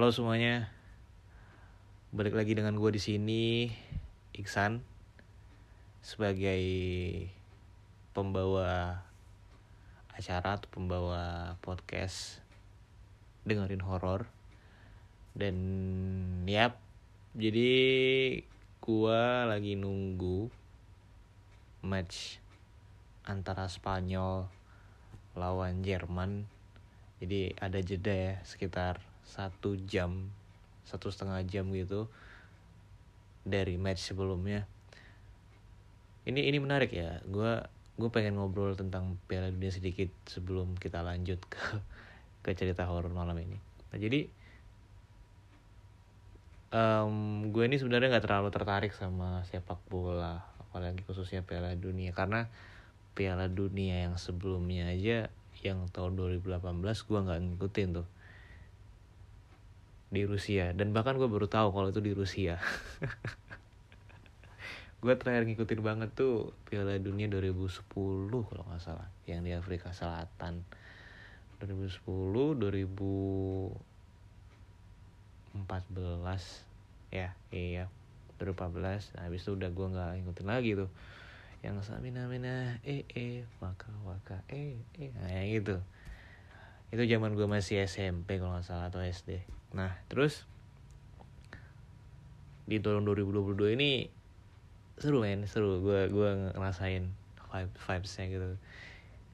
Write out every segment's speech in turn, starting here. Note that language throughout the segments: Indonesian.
Halo semuanya, balik lagi dengan gue di sini, Iksan, sebagai pembawa acara atau pembawa podcast dengerin horor. Dan yap, jadi gue lagi nunggu match antara Spanyol lawan Jerman. Jadi ada jeda ya sekitar satu jam satu setengah jam gitu dari match sebelumnya. Ini ini menarik ya. Gue gue pengen ngobrol tentang Piala Dunia sedikit sebelum kita lanjut ke ke cerita horor malam ini. Nah jadi um, gue ini sebenarnya nggak terlalu tertarik sama sepak bola apalagi khususnya Piala Dunia. Karena Piala Dunia yang sebelumnya aja yang tahun 2018 gue nggak ngikutin tuh di Rusia. Dan bahkan gue baru tahu kalau itu di Rusia. Gue terakhir ngikutin banget tuh Piala Dunia 2010 kalau nggak salah yang di Afrika Selatan. 2010 2014 ya iya. 2014 nah, habis itu udah gue nggak ngikutin lagi tuh. Yang samina mina eh eh waka waka eh eh. Nah, yang gitu itu zaman gue masih SMP kalau nggak salah atau SD Nah, terus di tahun 2022 ini seru men, seru. Gue gue ngerasain vibe vibesnya gitu.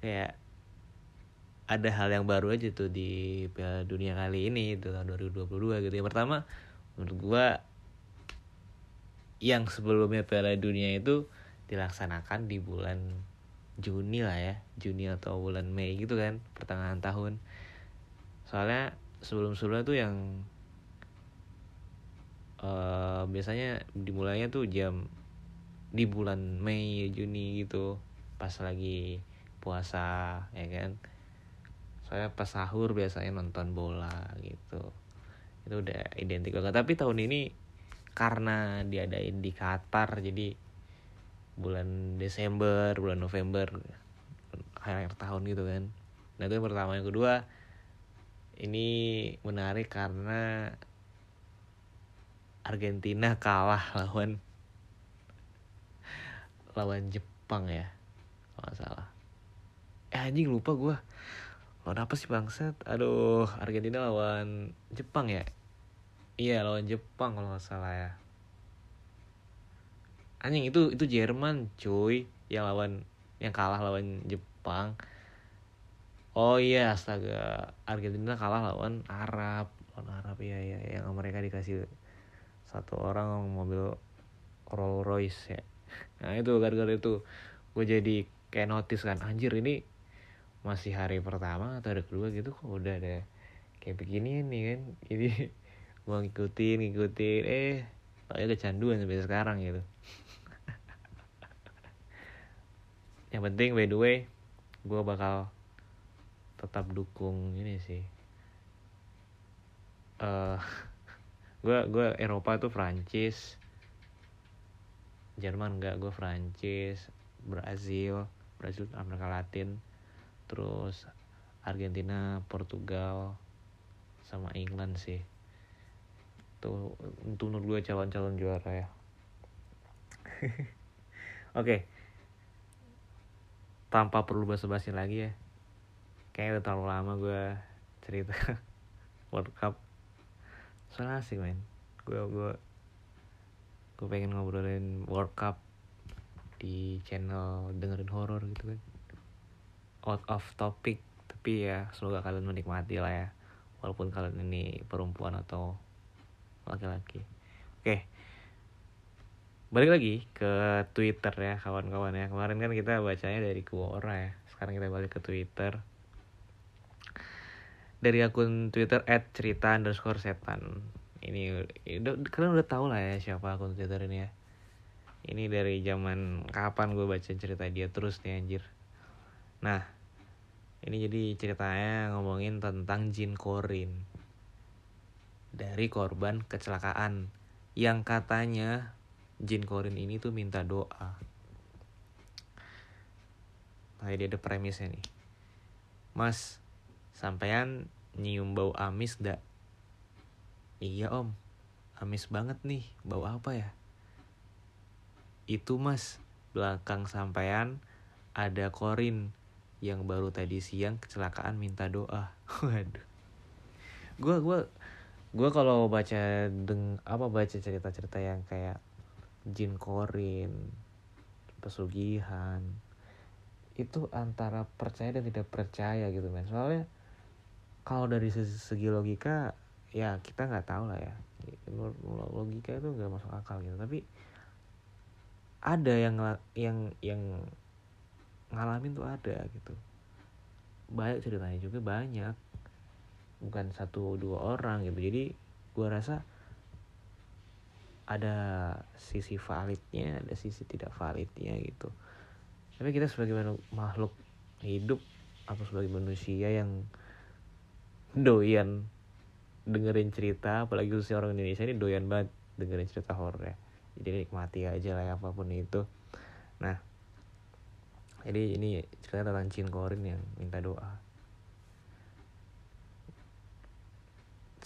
Kayak ada hal yang baru aja tuh di Piala Dunia kali ini itu tahun 2022 gitu. Yang pertama menurut gue yang sebelumnya Piala Dunia itu dilaksanakan di bulan Juni lah ya, Juni atau bulan Mei gitu kan, pertengahan tahun. Soalnya sebelum-sebelumnya tuh yang uh, biasanya dimulainya tuh jam di bulan Mei Juni gitu. Pas lagi puasa ya kan? Saya pas sahur biasanya nonton bola gitu. Itu udah identik banget. Tapi tahun ini karena diadain di Qatar jadi bulan Desember bulan November akhir tahun gitu kan. Nah itu yang pertama. Yang kedua ini menarik karena Argentina kalah lawan lawan Jepang ya kalau salah. Eh anjing lupa gue lawan apa sih bangset aduh Argentina lawan Jepang ya? Iya lawan Jepang kalau nggak salah ya. Anjing itu itu Jerman cuy yang lawan yang kalah lawan Jepang Oh iya astaga. Argentina kalah lawan Arab. Lawan Arab ya ya yang mereka dikasih satu orang mobil Rolls Royce ya. Nah itu gara-gara itu gue jadi kayak notice kan anjir ini masih hari pertama atau hari kedua gitu kok udah ada kayak begini nih kan? Ini gue ngikutin ngikutin. Eh tau kecanduan sampai sekarang gitu. Yang penting by the way gue bakal tetap dukung ini sih. Uh, gue gue Eropa tuh Prancis. Jerman enggak gue Prancis. Brazil Brazil Amerika Latin. Terus Argentina Portugal sama England sih. Tuh untuk menurut gue calon-calon juara ya. Oke. Okay. tanpa perlu basa-basi lagi ya kayaknya udah terlalu lama gue cerita. World Cup. Soalnya asik men. Gue gue gue pengen ngobrolin World Cup di channel dengerin horor gitu kan. Out of topic. Tapi ya semoga kalian menikmati lah ya. Walaupun kalian ini perempuan atau laki-laki. Oke. Balik lagi ke Twitter ya kawan-kawan ya. Kemarin kan kita bacanya dari Quora ya. Sekarang kita balik ke Twitter dari akun Twitter @cerita underscore setan. Ini kalian udah tahu lah ya siapa akun Twitter ini ya. Ini dari zaman kapan gue baca cerita dia terus nih anjir. Nah, ini jadi ceritanya ngomongin tentang Jin Korin. Dari korban kecelakaan yang katanya Jin Korin ini tuh minta doa. Nah, dia ada premisnya nih. Mas, sampean nyium bau amis dak iya om. Amis banget nih bau apa ya? Itu mas. Belakang sampean ada korin yang baru tadi siang kecelakaan minta doa. Waduh. Gue gue gue kalau baca deng apa baca cerita cerita yang kayak jin korin pesugihan itu antara percaya dan tidak percaya gitu men soalnya kalau dari segi, logika ya kita nggak tahu lah ya. Logika itu nggak masuk akal gitu. Tapi ada yang yang yang ngalamin tuh ada gitu. Banyak ceritanya juga banyak. Bukan satu dua orang gitu. Jadi gue rasa ada sisi validnya ada sisi tidak validnya gitu. Tapi kita sebagai makhluk hidup atau sebagai manusia yang doyan. Dengerin cerita apalagi khususnya orang Indonesia ini doyan banget dengerin cerita horor ya. Jadi nikmati aja lah ya, apa pun itu. Nah jadi ini cerita tentang Chin Korin yang minta doa.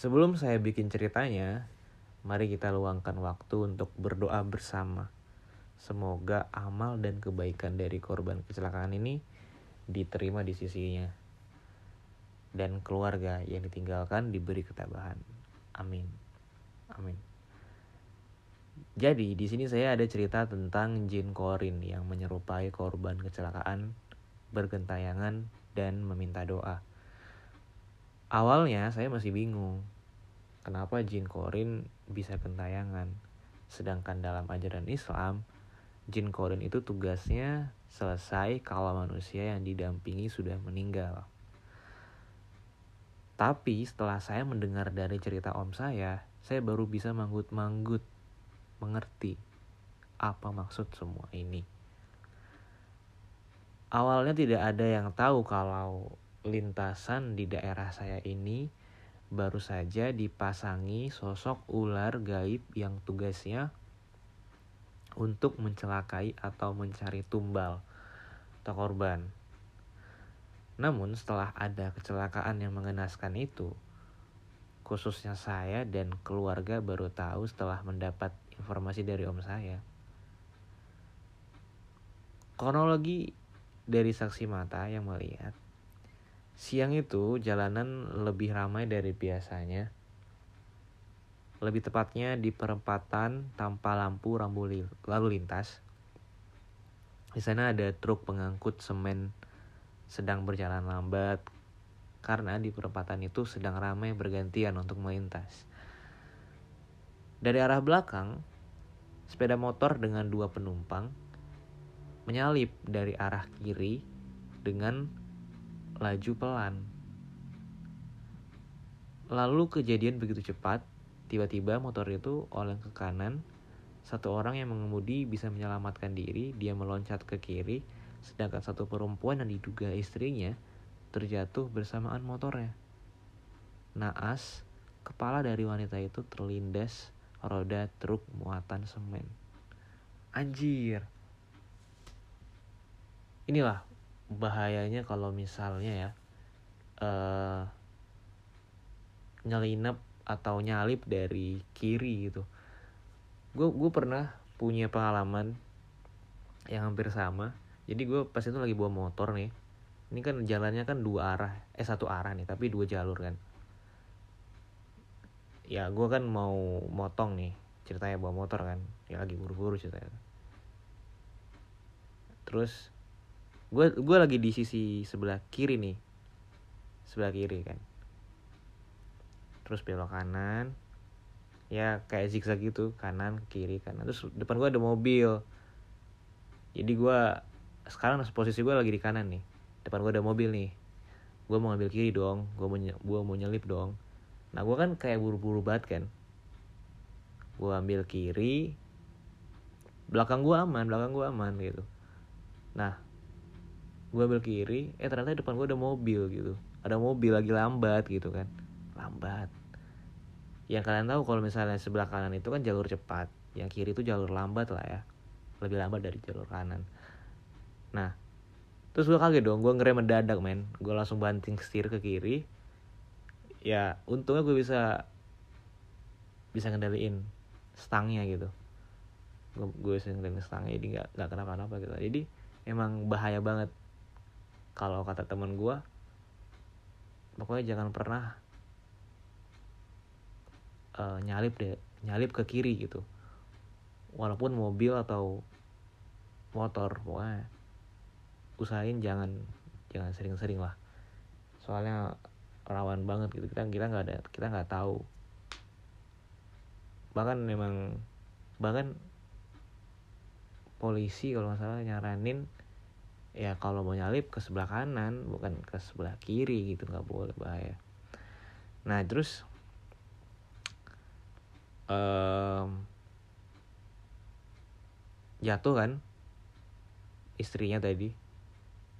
Sebelum saya bikin ceritanya mari kita luangkan waktu untuk berdoa bersama. Semoga amal dan kebaikan dari korban kecelakaan ini diterima di sisinya dan keluarga yang ditinggalkan diberi ketabahan. Amin. Amin. Jadi di sini saya ada cerita tentang jin korin yang menyerupai korban kecelakaan bergentayangan dan meminta doa. Awalnya saya masih bingung kenapa jin korin bisa gentayangan, sedangkan dalam ajaran Islam Jin Korin itu tugasnya selesai kalau manusia yang didampingi sudah meninggal. Tapi setelah saya mendengar dari cerita om saya, saya baru bisa manggut-manggut mengerti apa maksud semua ini. Awalnya tidak ada yang tahu kalau lintasan di daerah saya ini baru saja dipasangi sosok ular gaib yang tugasnya untuk mencelakai atau mencari tumbal atau korban. Namun setelah ada kecelakaan yang mengenaskan itu, khususnya saya dan keluarga baru tahu setelah mendapat informasi dari om saya. Kronologi dari saksi mata yang melihat, siang itu jalanan lebih ramai dari biasanya lebih tepatnya di perempatan tanpa lampu rambu lalu lintas. Di sana ada truk pengangkut semen sedang berjalan lambat karena di perempatan itu sedang ramai bergantian untuk melintas. Dari arah belakang, sepeda motor dengan dua penumpang menyalip dari arah kiri dengan laju pelan. Lalu kejadian begitu cepat Tiba-tiba motor itu oleng ke kanan. Satu orang yang mengemudi bisa menyelamatkan diri, dia meloncat ke kiri, sedangkan satu perempuan yang diduga istrinya terjatuh bersamaan motornya. Naas, kepala dari wanita itu terlindas roda truk muatan semen. Anjir. Inilah bahayanya kalau misalnya ya uh, nyelinap atau nyalip dari kiri gitu gue gue pernah punya pengalaman yang hampir sama jadi gue pas itu lagi bawa motor nih ini kan jalannya kan dua arah eh satu arah nih tapi dua jalur kan. Ya gue kan mau motong nih ceritanya bawa motor kan ya lagi buru-buru ceritanya. Terus gue gue lagi di sisi sebelah kiri nih sebelah kiri kan. Terus belok kanan ya kayak zigzag gitu kanan kiri kanan. Terus depan gue ada mobil. Jadi gue sekarang posisi gue lagi di kanan nih. Depan gue ada mobil nih. Gue mau ngambil kiri dong. Gue mau gue mau nyelip dong. Nah gue kan kayak buru-buru banget kan gue ambil kiri. Belakang gue aman belakang gue aman gitu. Nah gue ambil kiri. Eh ternyata depan gue ada mobil gitu. Ada mobil lagi lambat gitu kan. Lambat. Yang kalian tahu kalau misalnya sebelah kanan itu kan jalur cepat. Yang kiri itu jalur lambat lah ya. Lebih lambat dari jalur kanan nah terus gue kaget dong gue ngerem mendadak men. Gue langsung banting setir ke kiri. Ya untungnya gue bisa bisa ngendaliin stangnya gitu. Gue bisa ngendaliin stangnya jadi nggak nggak kenapa-napa gitu. Jadi emang bahaya banget kalau kata teman gue pokoknya jangan pernah uh, nyalip deh nyalip ke kiri gitu. Walaupun mobil atau motor pokoknya usahain jangan jangan sering-sering lah. Soalnya rawan banget gitu. Kita kita nggak ada kita nggak tahu. Bahkan memang bahkan polisi kalau nggak salah nyaranin ya kalau mau nyalip ke sebelah kanan bukan ke sebelah kiri gitu nggak boleh bahaya. Nah terus um, jatuh kan istrinya tadi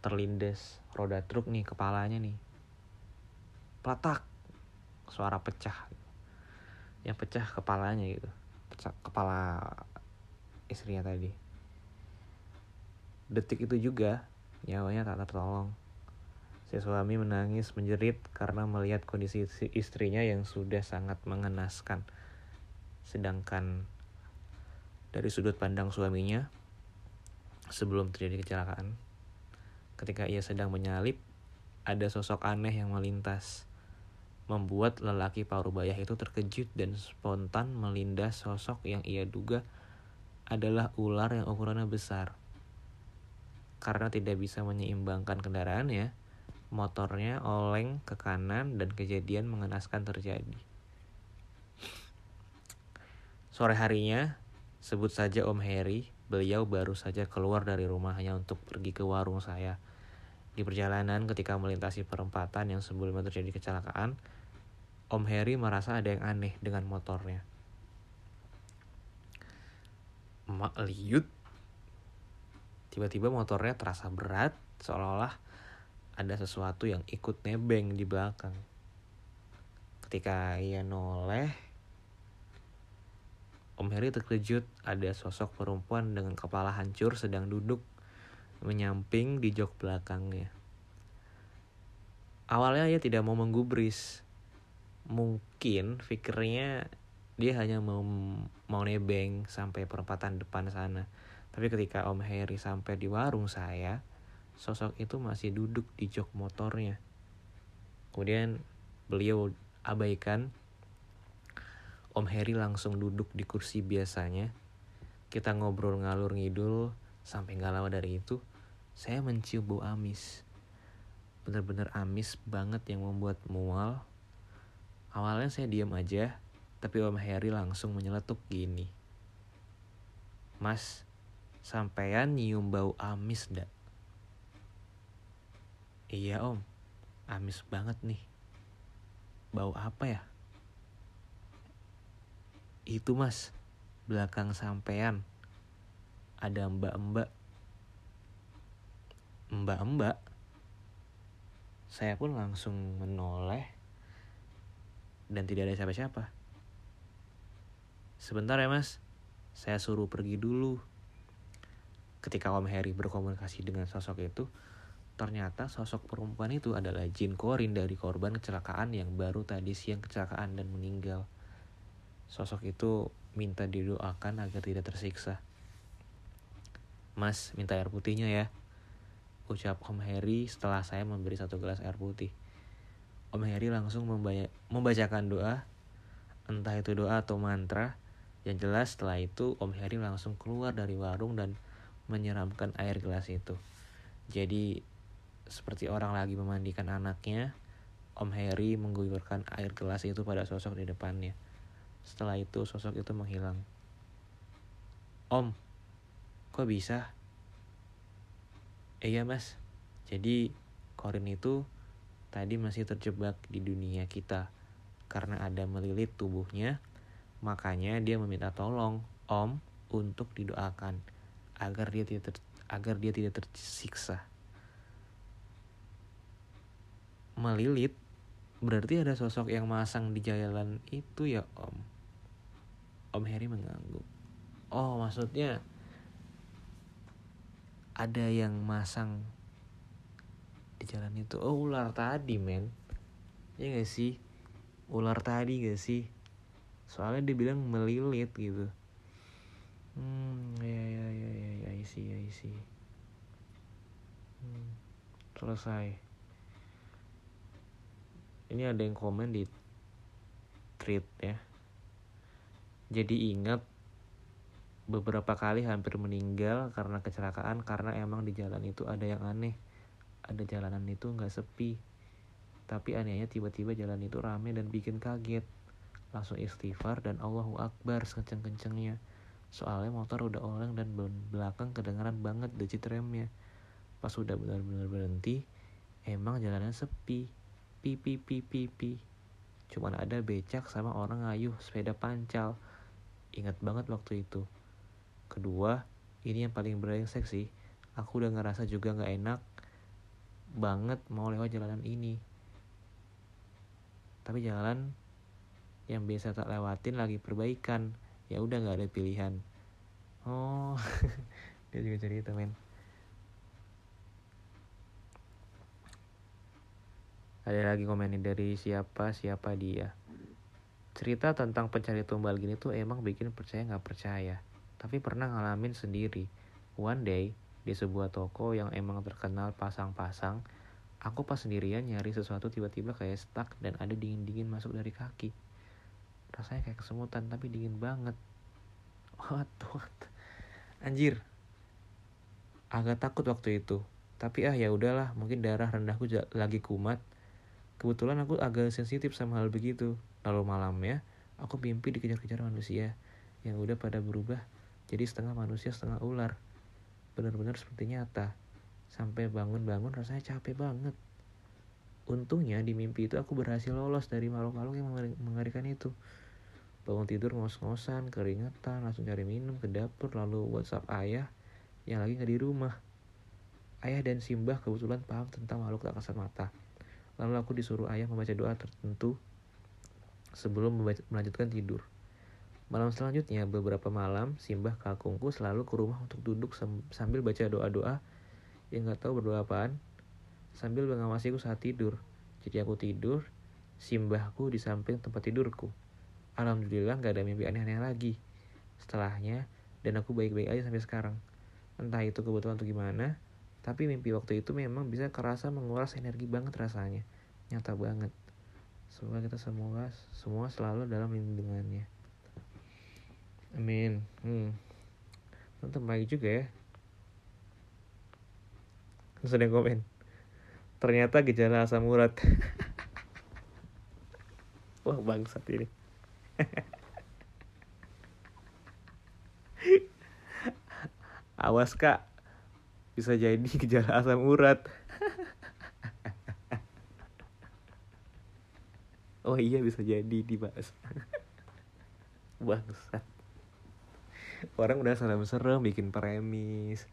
terlindas roda truk nih kepalanya nih platak suara pecah yang pecah kepalanya gitu pecah kepala istrinya tadi Detik itu juga nyawanya tak tertolong. Si suami menangis menjerit karena melihat kondisi istrinya yang sudah sangat mengenaskan. Sedangkan dari sudut pandang suaminya, sebelum terjadi kecelakaan, ketika ia sedang menyalip, ada sosok aneh yang melintas. Membuat lelaki parubaya itu terkejut dan spontan melindas sosok yang ia duga adalah ular yang ukurannya besar. Karena tidak bisa menyeimbangkan kendaraannya, motornya oleng ke kanan dan kejadian mengenaskan terjadi. Sore harinya, sebut saja Om Harry, beliau baru saja keluar dari rumahnya untuk pergi ke warung saya. Di perjalanan ketika melintasi perempatan yang sebelumnya terjadi kecelakaan, Om Harry merasa ada yang aneh dengan motornya. Mak liut Tiba-tiba motornya terasa berat, seolah-olah ada sesuatu yang ikut nebeng di belakang. Ketika ia noleh, Om Heri terkejut ada sosok perempuan dengan kepala hancur sedang duduk menyamping di jok belakangnya. Awalnya ia tidak mau menggubris. Mungkin pikirnya dia hanya mau mau nebeng sampai perempatan depan sana. Tapi ketika Om Harry sampai di warung saya, sosok itu masih duduk di jok motornya. Kemudian beliau abaikan. Om Harry langsung duduk di kursi biasanya. Kita ngobrol ngalur ngidul sampai gak lama dari itu saya mencium bau amis. Bener-bener amis banget yang membuat mual. Awalnya saya diam aja, tapi Om Harry langsung menyeletuk gini. Mas, Sampean nyium bau amis ndak? Iya om, amis banget nih. Bau apa ya? Itu mas, belakang sampean. Ada mbak-mbak. Mbak-mbak? Saya pun langsung menoleh dan tidak ada siapa-siapa. Sebentar ya mas, saya suruh pergi dulu. Ketika Om Harry berkomunikasi dengan sosok itu, ternyata sosok perempuan itu adalah Jin Korin dari korban kecelakaan yang baru tadi siang kecelakaan dan meninggal. Sosok itu minta didoakan agar tidak tersiksa. Mas, minta air putihnya ya. Ucap Om Harry setelah saya memberi satu gelas air putih. Om Harry langsung membacakan doa, entah itu doa atau mantra. Yang jelas setelah itu Om Harry langsung keluar dari warung dan menyeramkan air gelas itu. Jadi seperti orang lagi memandikan anaknya, Om Harry mengguyurkan air gelas itu pada sosok di depannya. Setelah itu sosok itu menghilang. Om, kok bisa? Iya mas, jadi Korin itu tadi masih terjebak di dunia kita karena ada melilit tubuhnya, makanya dia meminta tolong Om untuk didoakan agar dia tidak ter, agar dia tidak tersiksa. Melilit berarti ada sosok yang masang di jalan itu ya Om. Om Harry mengangguk. Oh maksudnya ada yang masang di jalan itu. Oh ular tadi men. Ya gak sih? Ular tadi gak sih? soalnya dia bilang melilit gitu hmm ya ya ya ya ya isi ya isi hmm, selesai ini ada yang komen di tweet ya jadi ingat beberapa kali hampir meninggal karena kecelakaan karena emang di jalan itu ada yang aneh. Ada jalanan itu nggak sepi tapi anehnya tiba-tiba jalan itu rame dan bikin kaget. Langsung istighfar dan Allahu Akbar sekenceng-kencengnya. Soalnya motor udah oleng dan belakang kedengaran banget decit remnya. Pas udah benar-benar berhenti emang jalannya sepi. Pi pi pi pi pi. Cuman ada becak sama orang ngayuh sepeda pancal. Ingat banget waktu itu kedua ini yang paling brengsek sih. Aku udah ngerasa juga nggak enak banget mau lewat jalanan ini. Tapi jalan yang biasa tak lewatin lagi perbaikan. Ya udah nggak ada pilihan. Oh dia juga cerita men. Ada lagi komen dari siapa siapa dia. Cerita tentang pencari tumbal gini tuh emang bikin percaya nggak percaya tapi pernah ngalamin sendiri. One day di sebuah toko yang emang terkenal pasang-pasang aku pas sendirian nyari sesuatu tiba-tiba kayak stuck dan ada dingin-dingin masuk dari kaki. Rasanya kayak kesemutan tapi dingin banget. What what? Anjir. Agak takut waktu itu. Tapi ah ya udahlah mungkin darah rendahku lagi kumat. Kebetulan aku agak sensitif sama hal begitu. Lalu malamnya aku mimpi dikejar-kejar manusia. Yang udah pada berubah jadi setengah manusia setengah ular benar-benar seperti nyata sampai bangun-bangun rasanya capek banget Untungnya di mimpi itu aku berhasil lolos dari makhluk-makhluk yang mengerikan itu. Bangun tidur ngos-ngosan, keringetan, langsung cari minum ke dapur, lalu WhatsApp ayah yang lagi nggak di rumah. Ayah dan Simbah kebetulan paham tentang makhluk tak kasat mata. Lalu aku disuruh ayah membaca doa tertentu sebelum melanjutkan tidur. Malam selanjutnya, beberapa malam, Simbah kakungku selalu ke rumah untuk duduk sambil baca doa-doa yang gak tahu berdoa apaan sambil mengawasiku saat tidur. Jadi aku tidur, simbahku di samping tempat tidurku. Alhamdulillah gak ada mimpi aneh-aneh lagi. Setelahnya, dan aku baik-baik aja sampai sekarang. Entah itu kebetulan atau gimana, tapi mimpi waktu itu memang bisa kerasa menguras energi banget rasanya. Nyata banget. Semoga kita semua semua selalu dalam bimbingannya. Amin. Hmm. Tentu baik juga ya. Terus ada yang komen. Ternyata gejala asam urat. Wah bangsat ini. Awas kak. Bisa jadi gejala asam urat. Oh iya bisa jadi dibahas. Bangsat orang udah serem-serem bikin premis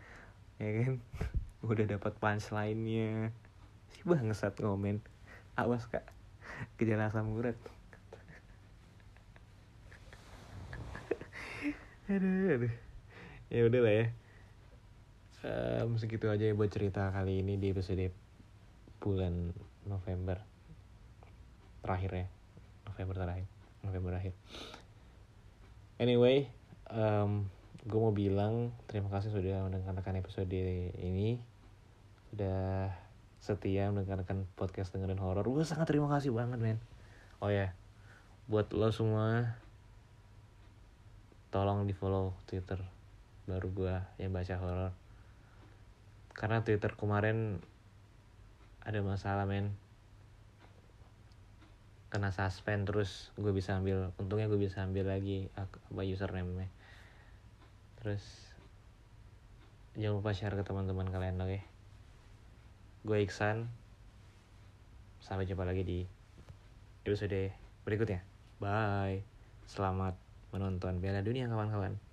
ya kan? Udah dapat punchline-nya. Si bangsat ngomen. Awas kak. Gejala asam urat aduh aduh. Ya udah lah ya. Um, segitu aja ya buat cerita kali ini di episode bulan November terakhir ya. November terakhir. November terakhir anyway um, gue mau bilang terima kasih sudah mendengarkan episode ini. Sudah setia mendengarkan podcast dengerin horor. Gue sangat terima kasih banget men. Oh ya. Buat lo semua tolong di follow twitter baru gue yang baca horor. Karena twitter kemarin ada masalah men. Kena suspend terus. Gue bisa ambil untungnya gue bisa ambil lagi apa username nya terus jangan lupa share ke teman-teman kalian oke okay? Gue Iksan. Sampai jumpa lagi di episode berikutnya. Bye. Selamat menonton Piala Dunia kawan-kawan.